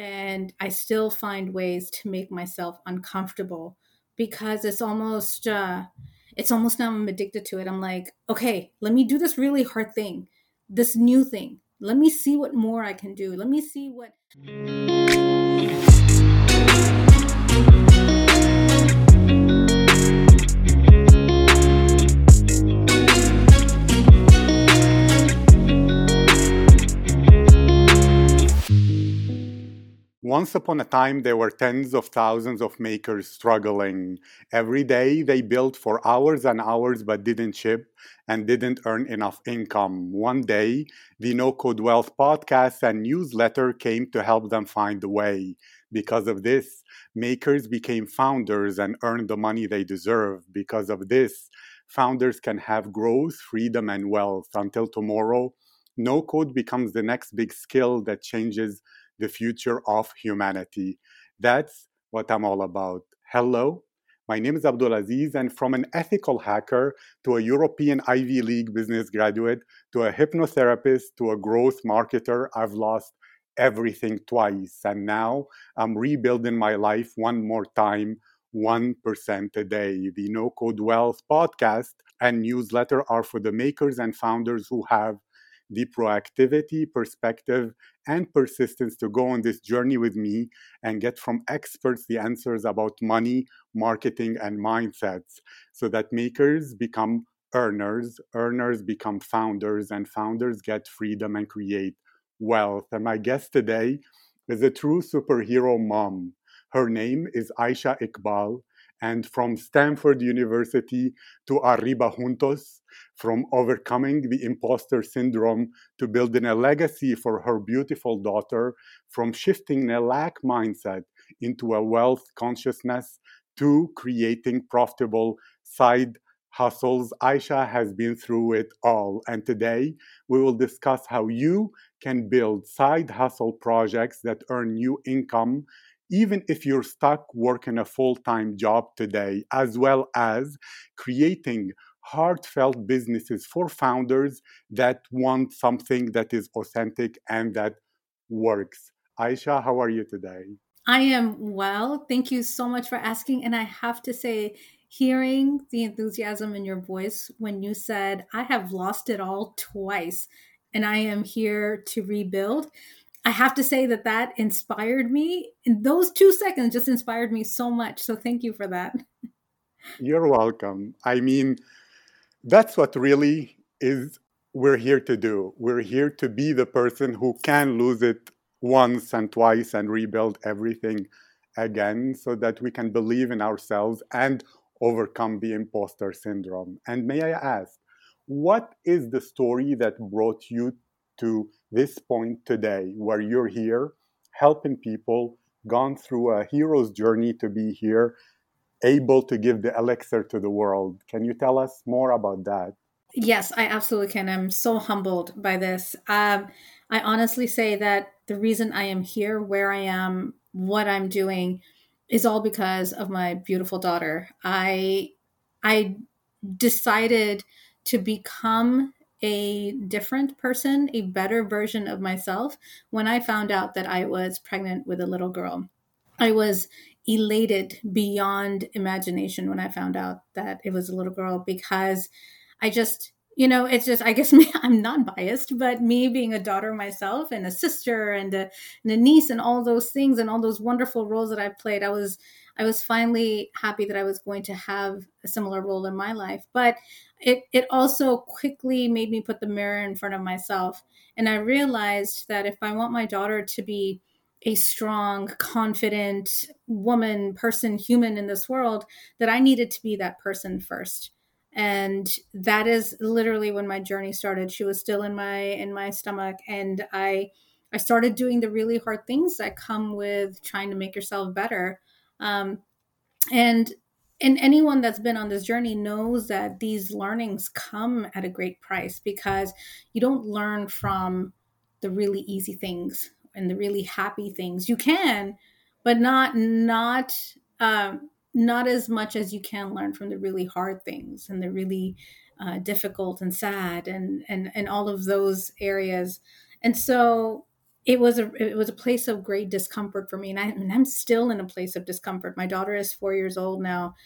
and I still find ways to make myself uncomfortable because it's almost uh it's almost now I'm addicted to it. I'm like, okay, let me do this really hard thing, this new thing. Let me see what more I can do. Let me see what Once upon a time, there were tens of thousands of makers struggling. Every day, they built for hours and hours but didn't ship and didn't earn enough income. One day, the No Code Wealth podcast and newsletter came to help them find a way. Because of this, makers became founders and earned the money they deserve. Because of this, founders can have growth, freedom, and wealth. Until tomorrow, no code becomes the next big skill that changes the future of humanity. That's what I'm all about. Hello, my name is Abdulaziz, and from an ethical hacker to a European Ivy League business graduate to a hypnotherapist to a growth marketer, I've lost everything twice. And now I'm rebuilding my life one more time, 1% a day. The No Code Wealth podcast and newsletter are for the makers and founders who have the proactivity, perspective, and persistence to go on this journey with me and get from experts the answers about money, marketing, and mindsets so that makers become earners, earners become founders, and founders get freedom and create wealth. And my guest today is a true superhero mom. Her name is Aisha Iqbal and from Stanford University to Arriba Juntos, from overcoming the imposter syndrome to building a legacy for her beautiful daughter, from shifting a lack mindset into a wealth consciousness to creating profitable side hustles. Aisha has been through it all. And today we will discuss how you can build side hustle projects that earn you income even if you're stuck working a full time job today, as well as creating heartfelt businesses for founders that want something that is authentic and that works. Aisha, how are you today? I am well. Thank you so much for asking. And I have to say, hearing the enthusiasm in your voice when you said, I have lost it all twice and I am here to rebuild I have to say that that inspired me. In those two seconds, just inspired me so much. So thank you for that. You're welcome. I mean, that's what really is we're here to do. We're here to be the person who can lose it once and twice and rebuild everything again so that we can believe in ourselves and overcome the imposter syndrome. And may I ask, what is the story that brought you to this point today where you're here helping people, gone through a hero's journey to be here, able to give the elixir to the world. Can you tell us more about that? Yes, I absolutely can. I'm so humbled by this. Um, I honestly say that the reason I am here, where I am, what I'm doing, is all because of my beautiful daughter. I I decided to become a different person, a better version of myself when I found out that I was pregnant with a little girl. I was elated beyond imagination when I found out that it was a little girl because I just, you know, it's just, I guess me, I'm not biased, but me being a daughter myself and a sister and a, and a niece and all those things and all those wonderful roles that I've played, I was, I was finally happy that I was going to have a similar role in my life. But it, it also quickly made me put the mirror in front of myself. And I realized that if I want my daughter to be a strong, confident woman, person, human in this world, that I needed to be that person first. And that is literally when my journey started. She was still in my in my stomach and I I started doing the really hard things that come with trying to make yourself better. Um, and and anyone that's been on this journey knows that these learnings come at a great price because you don't learn from the really easy things and the really happy things. You can but not not um, not as much as you can learn from the really hard things and the really uh, difficult and sad and and and all of those areas. And so it was a it was a place of great discomfort for me and, I, and i'm still in a place of discomfort. My daughter is four years old now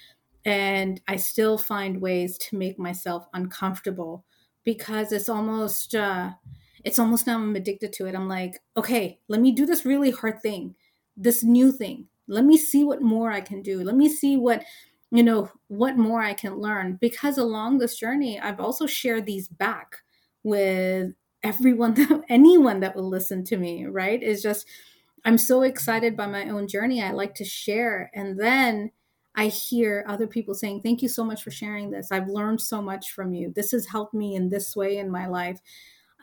and i still find ways to make myself uncomfortable because it's almost uh it's almost now i'm addicted to it. I'm like okay let me do this really hard thing this new thing. Let me see what more i can do. Let me see what you know what more i can learn. Because along this journey i've also shared these back with everyone that anyone that will listen to me right? Is just i'm so excited by my own journey. I like to share. And then i hear other people saying thank you so much for sharing this. I've learned so much from you. This has helped me in this way in my life.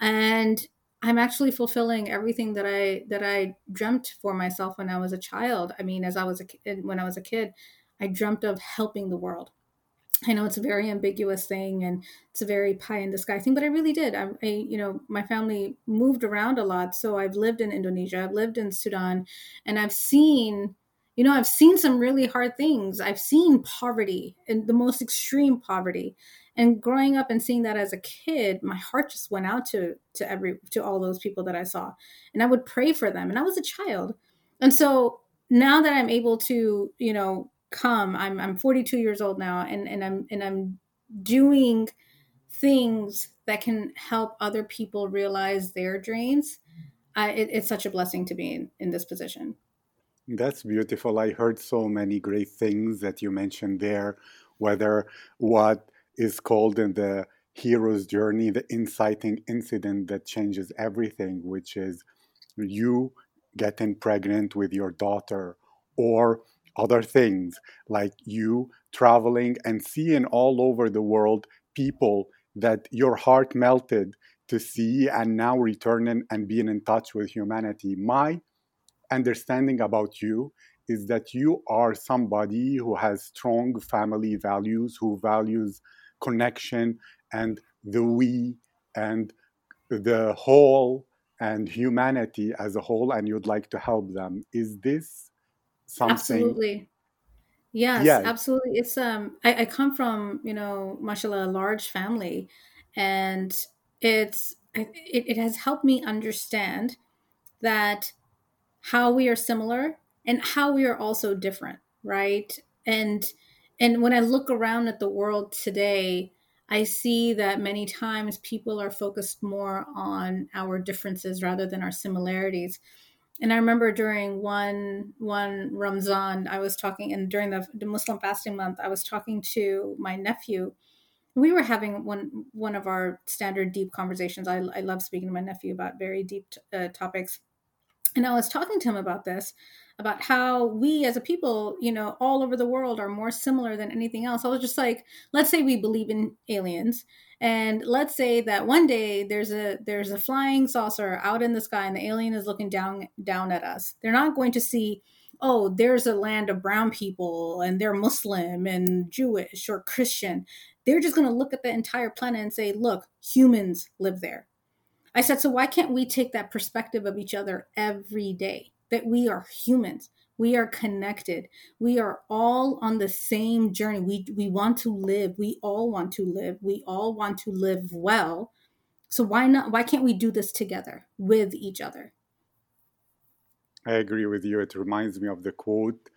And i'm actually fulfilling everything that i that i dreamt for myself when i was a child. I mean as i was a kid when i was a kid i dreamt of helping the world I know it's a very ambiguous thing and it's a very pie in the sky thing, but I really did. I, I, you know, my family moved around a lot. So I've lived in Indonesia, I've lived in Sudan, and I've seen, you know, I've seen some really hard things. I've seen poverty and the most extreme poverty. And growing up and seeing that as a kid, my heart just went out to to every to all those people that I saw. And I would pray for them. And I was a child. And so now that I'm able to, you know, come i'm i'm 42 years old now and and i'm and i'm doing things that can help other people realize their dreams I, it, it's such a blessing to be in, in this position. That's beautiful. I heard so many great things that you mentioned there whether what is called in the hero's journey the inciting incident that changes everything which is you getting pregnant with your daughter or other things like you traveling and seeing all over the world people that your heart melted to see and now returning and being in touch with humanity. My understanding about you is that you are somebody who has strong family values, who values connection and the we and the whole and humanity as a whole, and you'd like to help them. Is this something. Absolutely. Yes yeah. absolutely. It's um I, I come from you know mashallah a large family and it's it, it has helped me understand that how we are similar and how we are also different right? And and when i look around at the world today i see that many times people are focused more on our differences rather than our similarities and I remember during one one Ramzan, I was talking, and during the, the Muslim fasting month, I was talking to my nephew. We were having one one of our standard deep conversations. I, I love speaking to my nephew about very deep uh, topics, and I was talking to him about this, about how we as a people, you know, all over the world are more similar than anything else. I was just like, let's say we believe in aliens and let's say that one day there's a there's a flying saucer out in the sky and the alien is looking down down at us. They're not going to see oh, there's a land of brown people and they're Muslim and Jewish or Christian. They're just going to look at the entire planet and say, look, humans live there. I said, so why can't we take that perspective of each other every day? that we are humans. We are connected. We are all on the same journey. We, we want to live. We all want to live. We all want to live well. So why not? Why can't we do this together with each other? I agree with you. It reminds me of the quote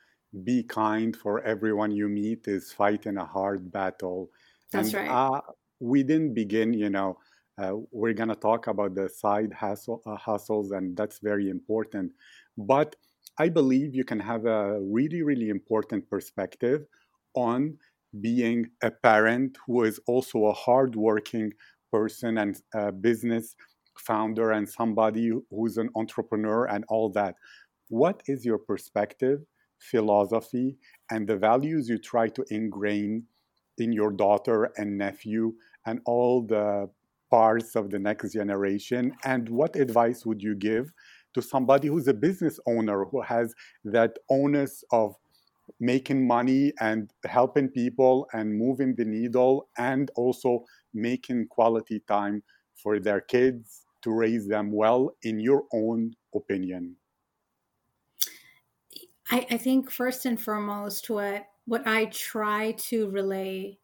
Be kind, for everyone you meet is fighting a hard battle. That's and, right. Uh, we didn't begin, you know, uh, we're going to talk about the side hustle, uh, hustles, and that's very important. But I believe you can have a really, really important perspective on being a parent who is also a hardworking person and a business founder and somebody who's an entrepreneur and all that. What is your perspective, philosophy, and the values you try to ingrain in your daughter and nephew and all the parts of the next generation? And what advice would you give to somebody who's a business owner who has that onus of making money and helping people and moving the needle and also making quality time for their kids to raise them well in your own opinion? I, I think first and foremost what what i try to relay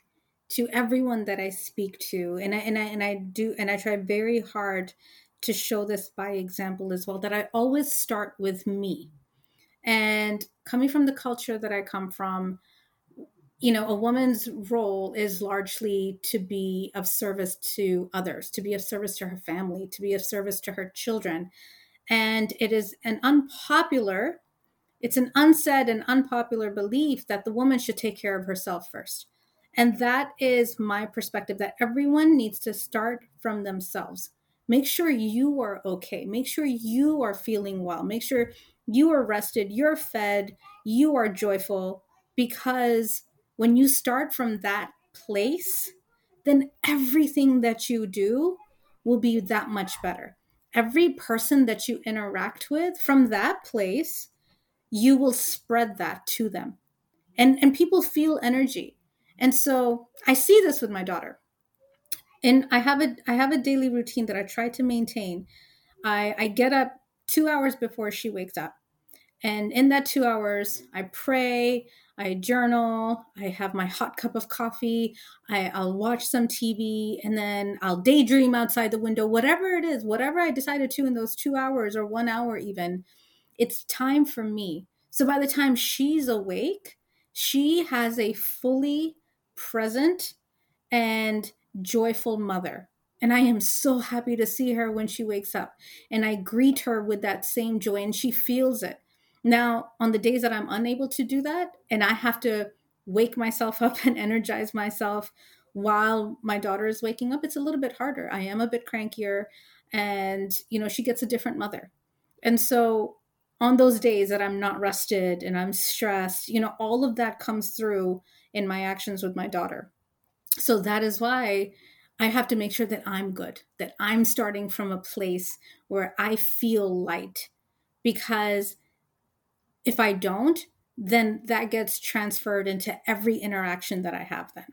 to everyone that i speak to and I, and I and i do and i try very hard to show this by example as well that I always start with me. And coming from the culture that I come from, you know, a woman's role is largely to be of service to others, to be of service to her family, to be of service to her children. And it is an unpopular, it's an unsaid and unpopular belief that the woman should take care of herself first. And that is my perspective that everyone needs to start from themselves. Make sure you are okay. Make sure you are feeling well. Make sure you are rested, you're fed, you are joyful. Because when you start from that place, then everything that you do will be that much better. Every person that you interact with from that place, you will spread that to them. And, and people feel energy. And so I see this with my daughter and I have a I have a daily routine that I try to maintain. I, I get up two hours before she wakes up. And in that two hours, I pray, I journal, I have my hot cup of coffee, I, I'll watch some TV, and then I'll daydream outside the window, whatever it is, whatever I decided to in those two hours or one hour, even, it's time for me. So by the time she's awake, she has a fully present and joyful mother. And I am so happy to see her when she wakes up. And I greet her with that same joy, and she feels it. Now, on the days that I'm unable to do that, and I have to wake myself up and energize myself while my daughter is waking up, it's a little bit harder. I am a bit crankier, and you know, she gets a different mother. And so, on those days that I'm not rested and I'm stressed, you know, all of that comes through in my actions with my daughter. So that is why I have to make sure that I'm good, that I'm starting from a place where I feel light. Because if I don't, then that gets transferred into every interaction that I have then.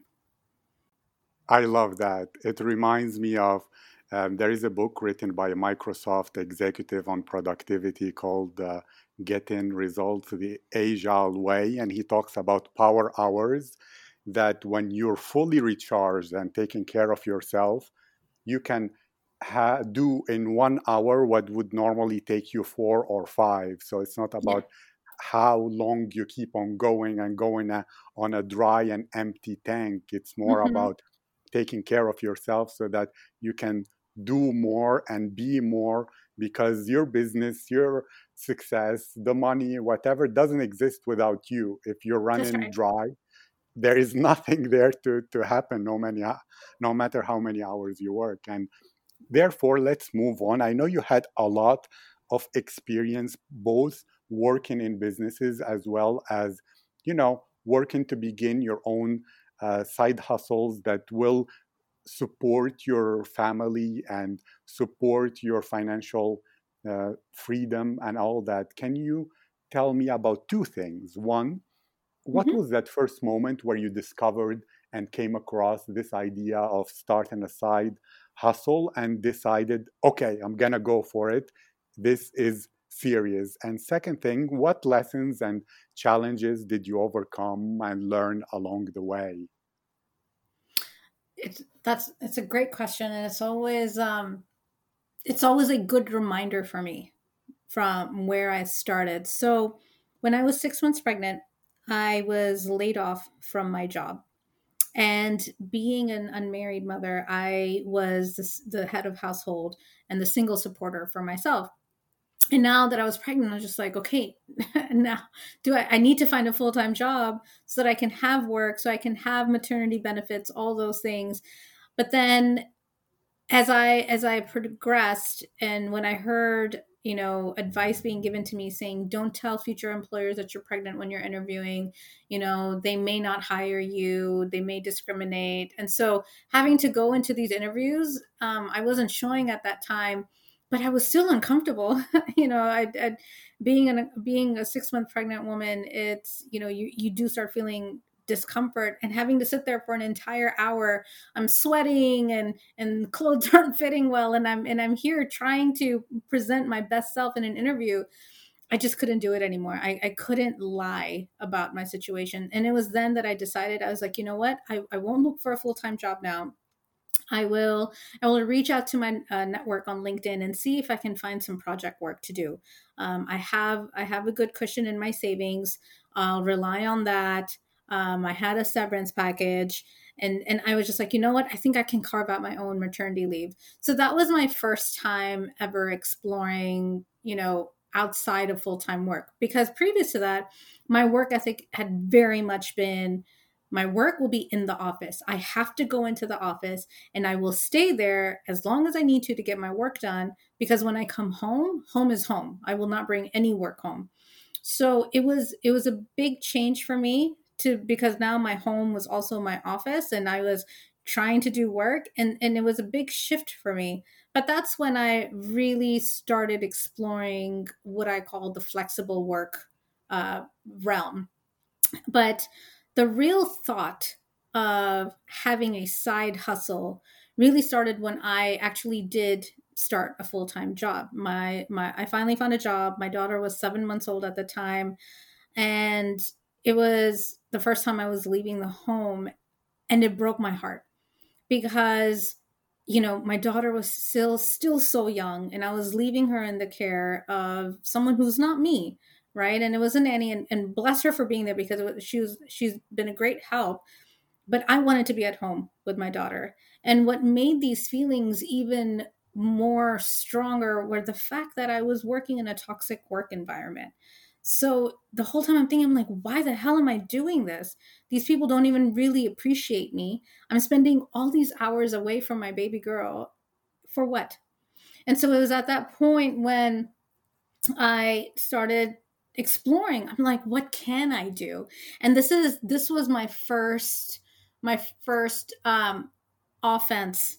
I love that. It reminds me of um, there is a book written by a Microsoft executive on productivity called uh, Getting Results the Agile Way. And he talks about power hours that when you're fully recharged and taking care of yourself, you can ha- do in one hour what would normally take you four or five. So it's not about yeah. how long you keep on going and going a, on a dry and empty tank. It's more mm-hmm. about taking care of yourself so that you can do more and be more because your business, your success, the money, whatever doesn't exist without you. If you're running right. dry, there is nothing there to, to happen no, many, no matter how many hours you work. And therefore, let's move on. I know you had a lot of experience both working in businesses as well as, you know, working to begin your own uh, side hustles that will support your family and support your financial uh, freedom and all that. Can you tell me about two things? One, what mm-hmm. was that first moment where you discovered and came across this idea of starting a side hustle and decided, okay, I'm gonna go for it. This is serious. And second thing, what lessons and challenges did you overcome and learn along the way? It's that's it's a great question, and it's always um, it's always a good reminder for me from where I started. So when I was six months pregnant, I was laid off from my job. And being an unmarried mother, I was the, the head of household and the single supporter for myself. And now that I was pregnant, I was just like, okay, now do I, I need to find a full time job so that I can have work, so I can have maternity benefits, all those things. But then as I as I progressed and when I heard you know advice being given to me saying don't tell future employers that you're pregnant when you're interviewing. You know they may not hire you. They may discriminate. And so having to go into these interviews um, i wasn't showing at that time but i was still uncomfortable. You know I, I being a being a six month pregnant woman it's you know you you do start feeling discomfort and having to sit there for an entire hour i'm sweating and and clothes aren't fitting well and i'm and i'm here trying to present my best self in an interview i just couldn't do it anymore i, I couldn't lie about my situation and it was then that i decided i was like you know what i, I won't look for a full-time job now I will I will reach out to my uh, network on LinkedIn and see if I can find some project work to do. Um, I have I have a good cushion in my savings. I'll rely on that. Um, I had a severance package, and and I was just like, you know what? I think I can carve out my own maternity leave. So that was my first time ever exploring, you know, outside of full time work because previous to that, my work ethic had very much been my work will be in the office. I have to go into the office and I will stay there as long as I need to to get my work done because when I come home, home is home. I will not bring any work home. So it was it was a big change for me to because now my home was also my office and I was trying to do work and and it was a big shift for me. But that's when I really started exploring what I call the flexible work uh, realm. But the real thought of having a side hustle really started when I actually did start a full-time job. My my I finally found a job. My daughter was 7 months old at the time and it was the first time I was leaving the home and it broke my heart because you know my daughter was still still so young and I was leaving her in the care of someone who's not me right? And it was a nanny, and, and bless her for being there because was, she was she's been a great help. But I wanted to be at home with my daughter, and what made these feelings even more stronger were the fact that I was working in a toxic work environment. So the whole time I'm thinking, I'm like, why the hell am I doing this? These people don't even really appreciate me. I'm spending all these hours away from my baby girl for what? And so it was at that point when I started exploring i'm like what can i do and this is this was my first my first um offense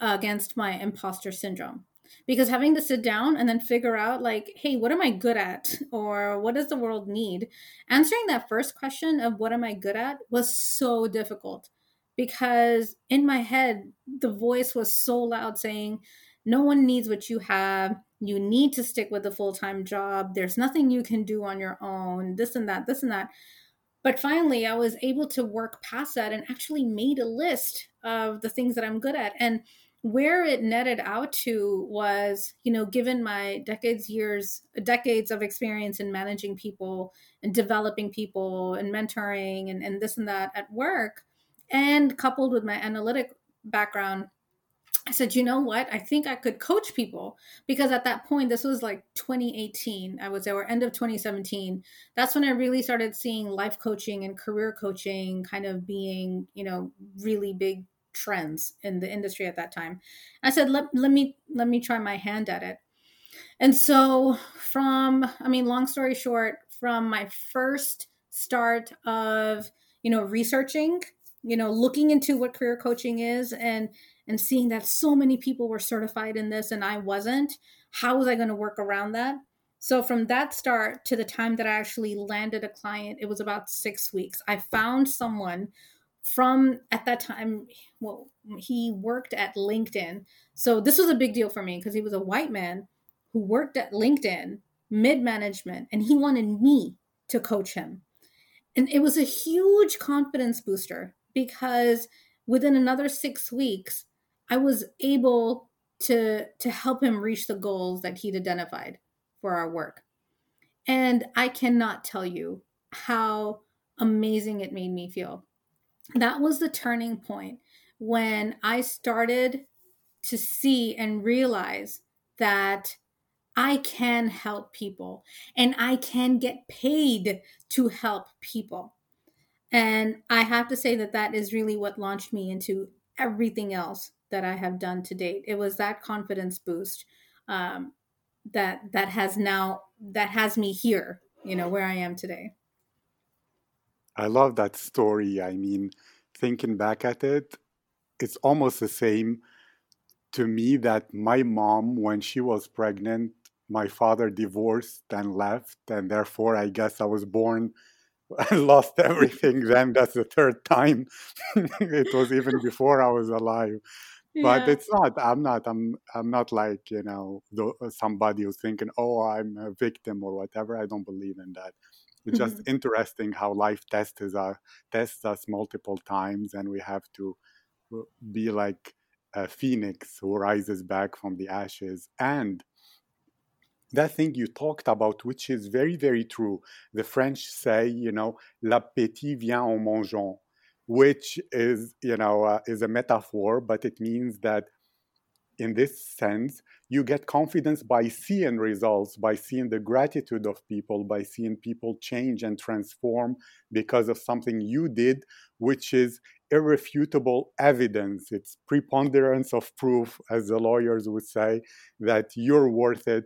against my imposter syndrome because having to sit down and then figure out like hey what am i good at? Or what does the world need? Answering that first question of what am i good at was so difficult. Because in my head the voice was so loud saying no one needs what you have. You need to stick with a full-time job. There's nothing you can do on your own. This and that this and that. But finally i was able to work past that and actually made a list of the things that i'm good at. And where it netted out to was you know given my decades years decades of experience in managing people and developing people and mentoring and, and this and that at work and coupled with my analytic background I said, you know what? I think I could coach people because at that point, this was like 2018, I would say, or end of 2017. That's when I really started seeing life coaching and career coaching kind of being, you know, really big trends in the industry at that time. I said, let, let me let me try my hand at it. And so from, I mean, long story short, from my first start of, you know, researching, you know, looking into what career coaching is and and seeing that so many people were certified in this and I wasn't, how was I going to work around that? So from that start to the time that I actually landed a client, it was about six weeks. I found someone from at that time, well, he worked at LinkedIn. So this was a big deal for me because he was a white man who worked at LinkedIn mid management and he wanted me to coach him. And it was a huge confidence booster because within another six weeks, I was able to to help him reach the goals that he'd identified for our work. And I cannot tell you how amazing it made me feel. That was the turning point when I started to see and realize that I can help people and I can get paid to help people. And I have to say that that is really what launched me into everything else that I have done to date. It was that confidence boost um, that that has now that has me here, you know, where I am today. I love that story. I mean, thinking back at it, it's almost the same to me that my mom, when she was pregnant, my father divorced and left, and therefore I guess I was born and lost everything then. That's the third time. it was even before I was alive but it's not i'm not i'm i'm not like you know the, uh, somebody who's thinking oh i'm a victim or whatever i don't believe in that it's just mm-hmm. interesting how life tests us tests us multiple times and we have to be like a phoenix who rises back from the ashes. And that thing you talked about, which is very, very true. The French say, you know, l'appétit vient en mangeant, which is, you know, uh, is a metaphor, but it means that in this sense, you get confidence by seeing results, by seeing the gratitude of people, by seeing people change and transform because of something you did, which is irrefutable evidence. It's preponderance of proof, as the lawyers would say, that you're worth it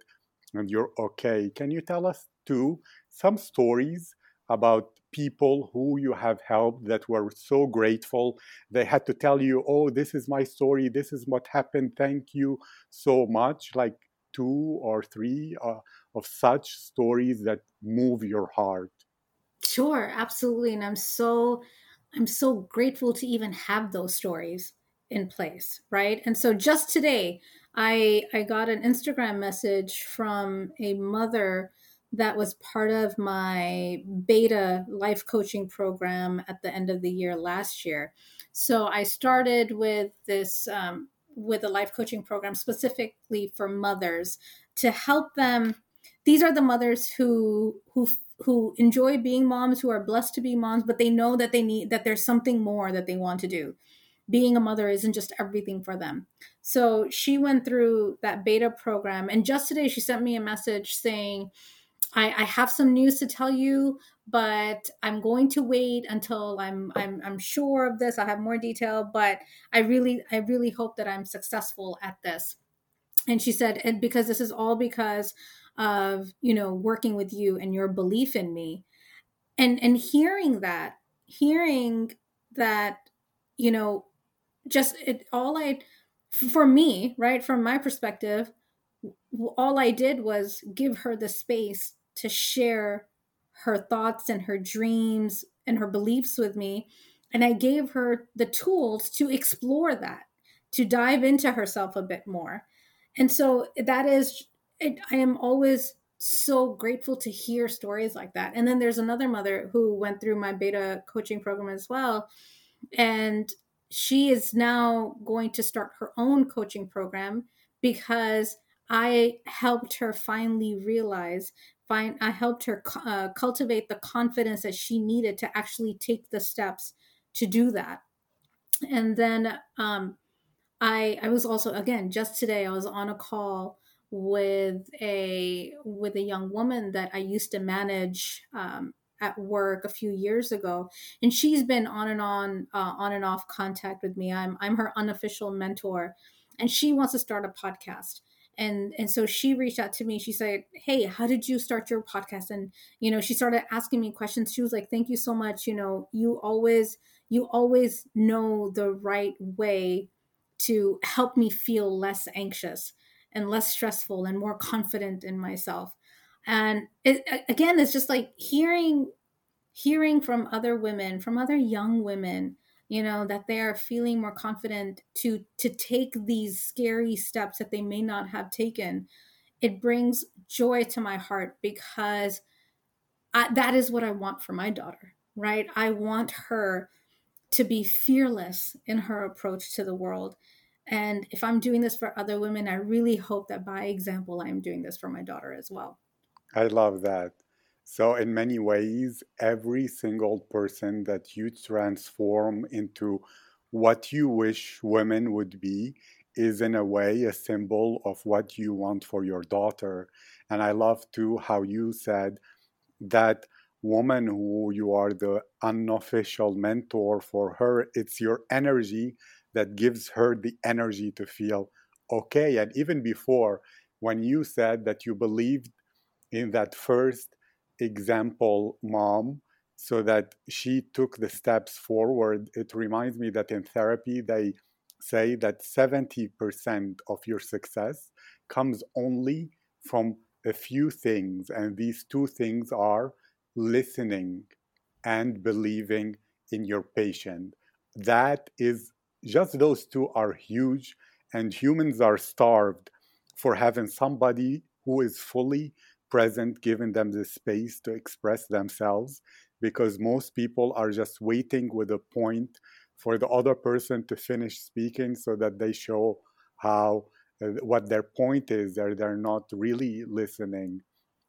and you're okay. Can you tell us, too, some stories about people who you have helped that were so grateful. They had to tell you, oh, this is my story, this is what happened, thank you so much. Like two or three uh, of such stories that move your heart. Sure, absolutely. And I'm so. I'm so grateful to even have those stories in place, right? And so just today, I I got an Instagram message from a mother that was part of my beta life coaching program at the end of the year last year. So I started with this um, with a life coaching program specifically for mothers to help them. These are the mothers who who who enjoy being moms, who are blessed to be moms, but they know that they need that there's something more that they want to do. Being a mother isn't just everything for them. So she went through that beta program, and just today she sent me a message saying I, I have some news to tell you, but I'm going to wait until I'm I'm I'm sure of this. I have more detail, but I really I really hope that I'm successful at this. And she said, and because this is all because of you know working with you and your belief in me, and and hearing that, hearing that, you know, just it all I for me right from my perspective all I did was give her the space to share her thoughts and her dreams and her beliefs with me. And I gave her the tools to explore that, to dive into herself a bit more. And so that is, it, I am always so grateful to hear stories like that. And then there's another mother who went through my beta coaching program as well. And she is now going to start her own coaching program because I helped her finally realize find I helped her uh, cultivate the confidence that she needed to actually take the steps to do that. And then um, I I was also again just today I was on a call with a with a young woman that I used to manage um, at work a few years ago, and she's been on and on uh, on and off contact with me. I'm I'm her unofficial mentor, and she wants to start a podcast. And and so she reached out to me. She said hey how did you start your podcast? And you know she started asking me questions. She was like thank you so much. You know you always you always know the right way to help me feel less anxious and less stressful and more confident in myself. And it, again it's just like hearing hearing from other women from other young women you know that they are feeling more confident to to take these scary steps that they may not have taken. It brings joy to my heart because I, that is what i want for my daughter right? I want her to be fearless in her approach to the world and if i'm doing this for other women i really hope that by example i'm doing this for my daughter as well i love that so, in many ways, every single person that you transform into what you wish women would be is, in a way, a symbol of what you want for your daughter. And I love too how you said that woman who you are the unofficial mentor for her, it's your energy that gives her the energy to feel okay. And even before, when you said that you believed in that first example mom so that she took the steps forward. It reminds me that in therapy, they say that 70% of your success comes only from a few things. And these two things are listening and believing in your patient. That is just those two are huge, and humans are starved for having somebody who is fully present, giving them the space to express themselves, because most people are just waiting with a point for the other person to finish speaking so that they show how uh, what their point is or they're not really listening.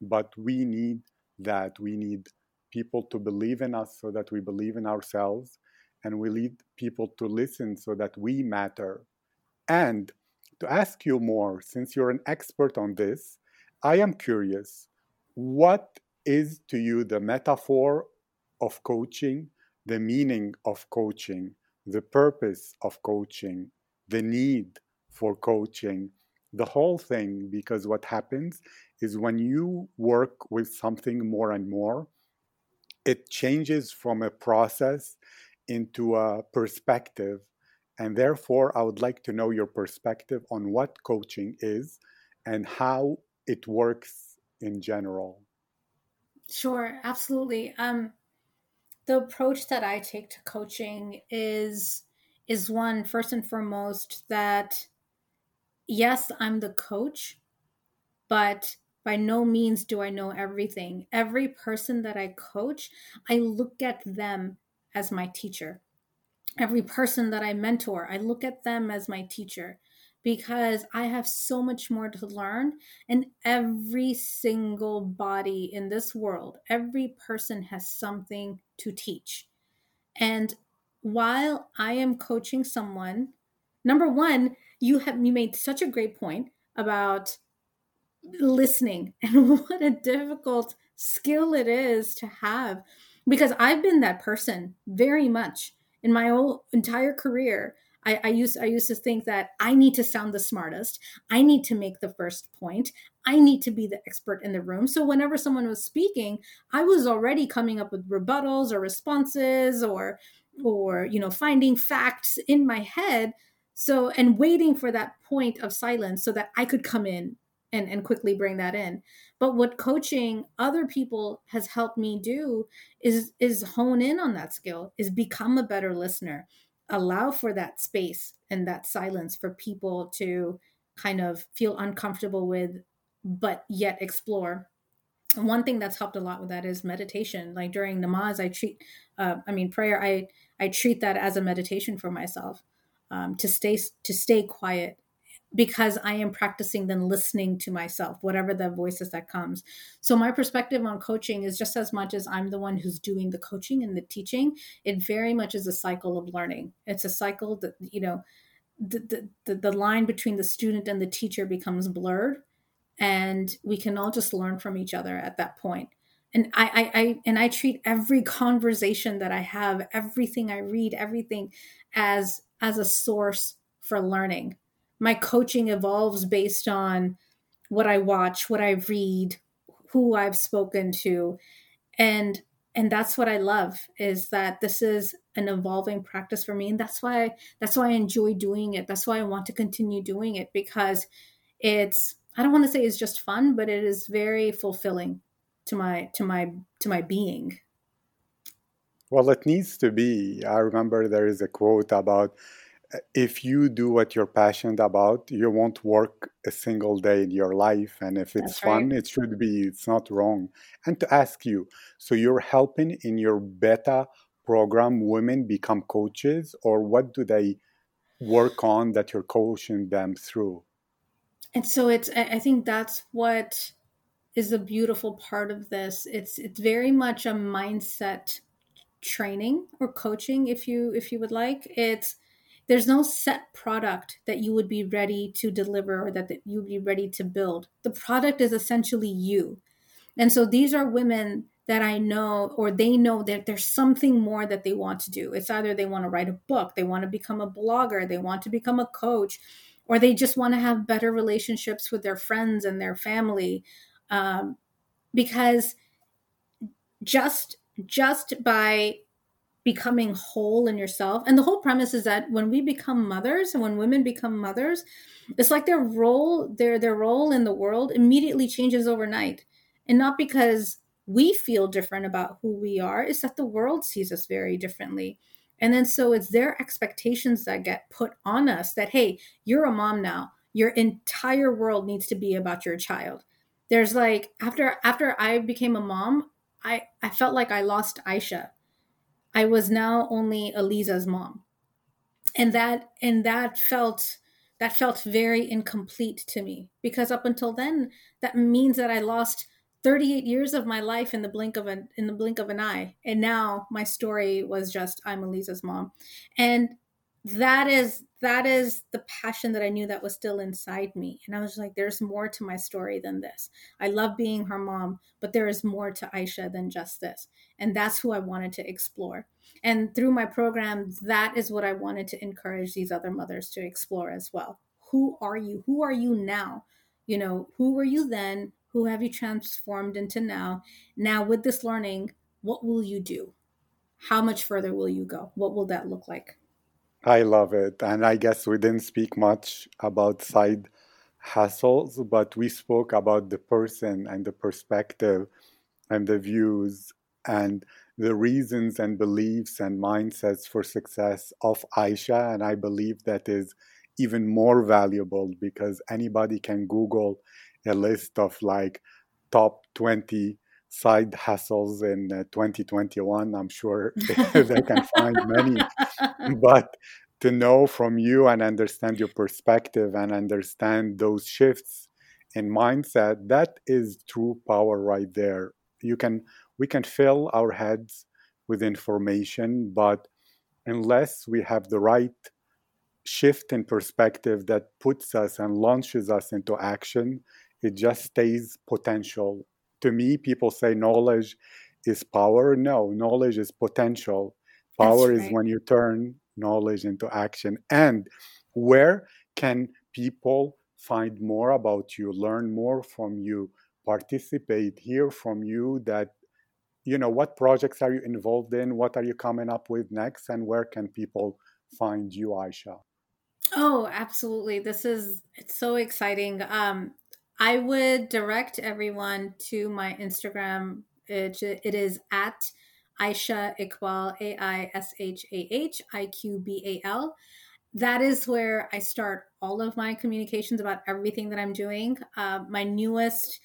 But we need that. We need people to believe in us so that we believe in ourselves and we lead people to listen so that we matter. And to ask you more since you're an expert on this i am curious what is to you the metaphor of coaching the meaning of coaching the purpose of coaching the need for coaching the whole thing? Because what happens is when you work with something more and more it changes from a process into a perspective and therefore i would like to know your perspective on what coaching is and how it works in general sure absolutely um, the approach that i take to coaching is is one first and foremost that yes, I'm the coach, but by no means do I know everything. Every person that I coach, I look at them as my teacher. Every person that I mentor, I look at them as my teacher because I have so much more to learn. And every single body in this world, every person has something to teach. And while I am coaching someone, number one, you have you made such a great point about listening and what a difficult skill it is to have because I've been that person very much in my whole entire career. I, I used I used to think that I need to sound the smartest. I need to make the first point. I need to be the expert in the room. So whenever someone was speaking, I was already coming up with rebuttals or responses or or you know finding facts in my head so, and waiting for that point of silence so that I could come in and, and quickly bring that in. But what coaching other people has helped me do is is hone in on that skill, is become a better listener, allow for that space and that silence for people to kind of feel uncomfortable with, but yet explore. And one thing that's helped a lot with that is meditation. Like during namaz, I treat, uh, I mean, prayer, I I treat that as a meditation for myself um, to stay to stay quiet because I am practicing then listening to myself, whatever the voices that comes. So my perspective on coaching is just as much as I'm the one who's doing the coaching and the teaching, it very much is a cycle of learning. It's a cycle that, you know, the, the, the line between the student and the teacher becomes blurred and we can all just learn from each other at that point and I, I, I and i treat every conversation that i have everything i read everything as as a source for learning. My coaching evolves based on what I watch, what I read, who I've spoken to. And and that's what I love is that this is an evolving practice for me and that's why that's why I enjoy doing it. That's why I want to continue doing it because it's I don't want to say it's just fun, but it is very fulfilling to my to my to my being. Well, it needs to be. I remember there is a quote about if you do what you're passionate about, you won't work a single day in your life. And if it's That's fun, right. it should be, it's not wrong. And to ask you, so you're helping in your beta program women become coaches, or what do they work on that you're coaching them through? And so it's, I think that's what is the beautiful part of this. It's, it's very much a mindset training or coaching if you if you would like it's there's no set product that you would be ready to deliver or that, you would be ready to build. The product is essentially you. And so these are women that i know or they know that there's something more that they want to do. It's either they want to write a book they want to become a blogger they want to become a coach or they just want to have better relationships with their friends and their family. Um, because just just by becoming whole in yourself. And the whole premise is that when we become mothers and when women become mothers, it's like their role, their their role in the world immediately changes overnight. And not because we feel different about who we are, it's that the world sees us very differently. And then so it's their expectations that get put on us that hey, you're a mom now. Your entire world needs to be about your child. There's like after after I became a mom, I, I felt like I lost Aisha. I was now only Eliza's mom. and that and that felt that felt very incomplete to me because up until then that means that i lost 38 years of my life in the blink of an in the blink of an eye and now my story was just i'm elisa's mom and that is that is the passion that i knew that was still inside me. And i was like there's more to my story than this. I love being her mom but there is more to aisha than just this. And that's who i wanted to explore. And through my program that is what i wanted to encourage these other mothers to explore as well. Who are you? Who are you now? You know who were you then? Who have you transformed into now? Now with this learning what will you do? How much further will you go? What will that look like I love it. And I guess we didn't speak much about side hustles, but we spoke about the person and the perspective and the views and the reasons and beliefs and mindsets for success of Aisha. And I believe that is even more valuable because anybody can Google a list of like top 20 side hustles in uh, 2021. I'm sure they can find many, but to know from you and understand your perspective and understand those shifts in mindset, that is true power right there. You can we can fill our heads with information, but unless we have the right shift in perspective that puts us and launches us into action, it just stays potential to me, people say knowledge is power. No, knowledge is potential. Power right. is when you turn knowledge into action. And where can people find more about you, learn more from you, participate, hear from you that you know what projects are you involved in what are you coming up with next and where can people find you aisha oh absolutely this is it's so exciting um I would direct everyone to my Instagram. It, it is at Aisha Iqbal, A I S H A H I Q B A L. That is where I start all of my communications about everything that I'm doing. Uh, my newest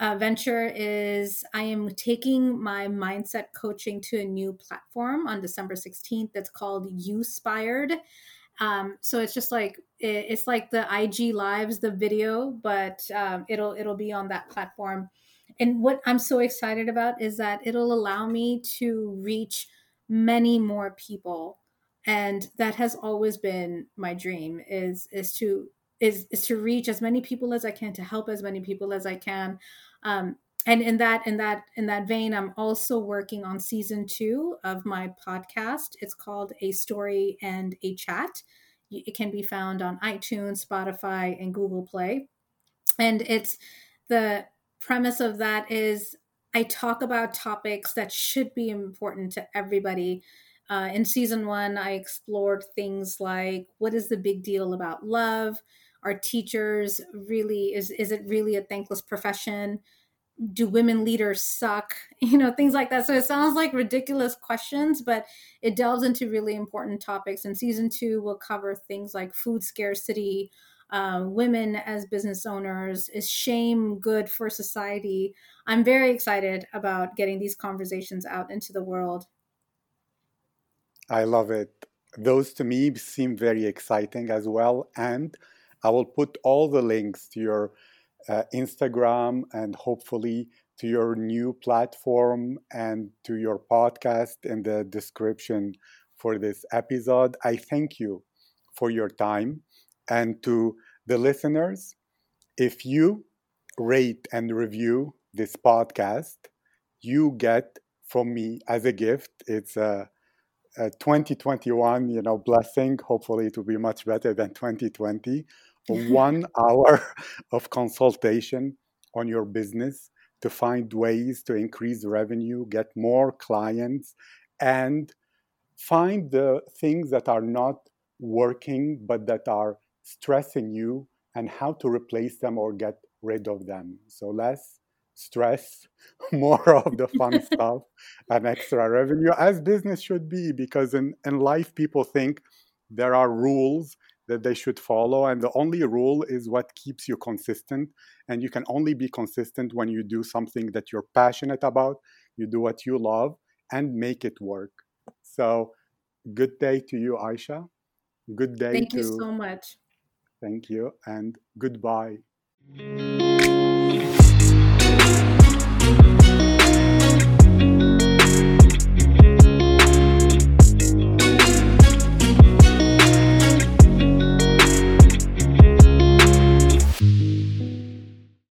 uh, venture is I am taking my mindset coaching to a new platform on December 16th that's called Youspired. Um, so it's just like it, it's like the IG lives, the video, but um, it'll it'll be on that platform. And what I'm so excited about is that it'll allow me to reach many more people, and that has always been my dream is is to is is to reach as many people as I can to help as many people as I can. Um, and in that in that in that vein i'm also working on season two of my podcast it's called a story and a chat it can be found on itunes spotify and google play. And it's the premise of that is i talk about topics that should be important to everybody. Uh, in season one i explored things like what is the big deal about love? Are teachers really is is it really a thankless profession do women leaders suck? You know things like that. So it sounds like ridiculous questions but it delves into really important topics. And season two will cover things like food scarcity uh, women as business owners is shame good for society? I'm very excited about getting these conversations out into the world. I love it. Those to me seem very exciting as well. And i will put all the links to your uh, Instagram and hopefully to your new platform and to your podcast in the description for this episode. I thank you for your time and to the listeners. If you rate and review this podcast, you get from me as a gift. It's a, a 2021, you know, blessing. Hopefully, it will be much better than 2020 one hour of consultation on your business to find ways to increase revenue, get more clients, and find the things that are not working but that are stressing you and how to replace them or get rid of them. So less stress, more of the fun stuff, and extra revenue, as business should be, because in, in life, people think there are rules that they should follow. And the only rule is what keeps you consistent. And you can only be consistent when you do something that you're passionate about, you do what you love, and make it work. So, good day to you, Aisha. Good day. Thank to, you so much. Thank you and goodbye.